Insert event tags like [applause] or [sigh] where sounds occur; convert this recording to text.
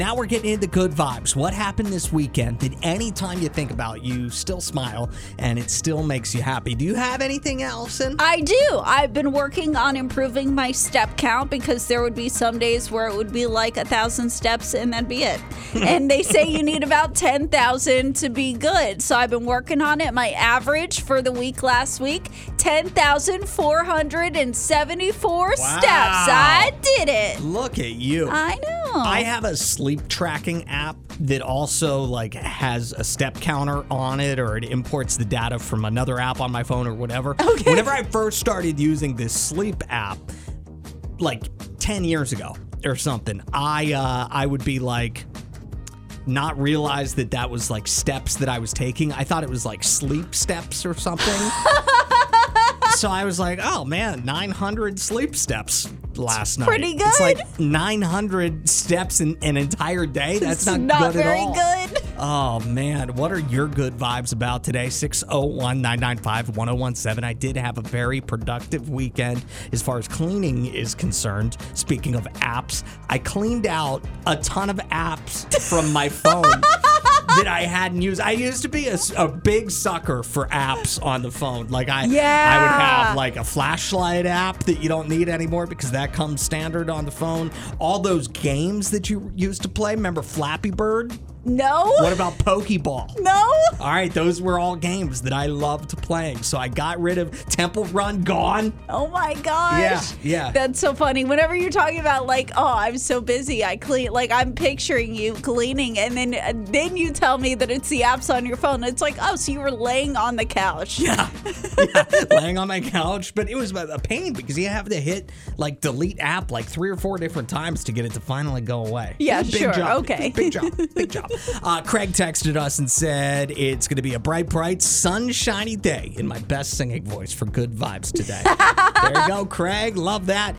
Now we're getting into good vibes. What happened this weekend that anytime you think about, you still smile and it still makes you happy? Do you have anything, Allison? I do. I've been working on improving my step count because there would be some days where it would be like a thousand steps and that'd be it. [laughs] and they say you need about 10,000 to be good. So I've been working on it. My average for the week last week 10,474 steps. I did it. Look at you. I know. I have a sleep tracking app that also like has a step counter on it or it imports the data from another app on my phone or whatever. [laughs] Okay. Whenever I first started using this sleep app like 10 years ago or something, I uh I would be like not realize that that was like steps that I was taking. I thought it was like sleep steps or something. [laughs] so I was like, oh man, 900 sleep steps last night. pretty good. It's like 900 steps in an entire day. That's It's not, not good very at all. good. Oh man, what are your good vibes about today? 601 995 1017. I did have a very productive weekend as far as cleaning is concerned. Speaking of apps, I cleaned out a ton of apps from my [laughs] phone. That I hadn't used. I used to be a big sucker for apps on the phone. Like I, I would have like a flashlight app that you don't need anymore because that comes standard on the phone. All those games that you used to play. Remember Flappy Bird? No. What about Pokeball? No. All right, those were all games that I loved playing. So I got rid of Temple Run Gone. Oh my gosh. Yeah, yeah. That's so funny. Whenever you're talking about like, oh, I'm so busy, I clean. Like I'm picturing you cleaning, and then uh, then you tell me that it's the apps on your phone. It's like, oh, so you were laying on the couch. Yeah, [laughs] yeah, laying on my couch. But it was a pain because you have to hit like delete app like three or four different times to get it to finally go away. Yeah, Big sure, job. okay. Big job. Big job. Uh, Craig texted us and said it's going to be a bright, bright, sunshiny day in my best singing voice for good vibes today. [laughs] there you go, Craig. Love that.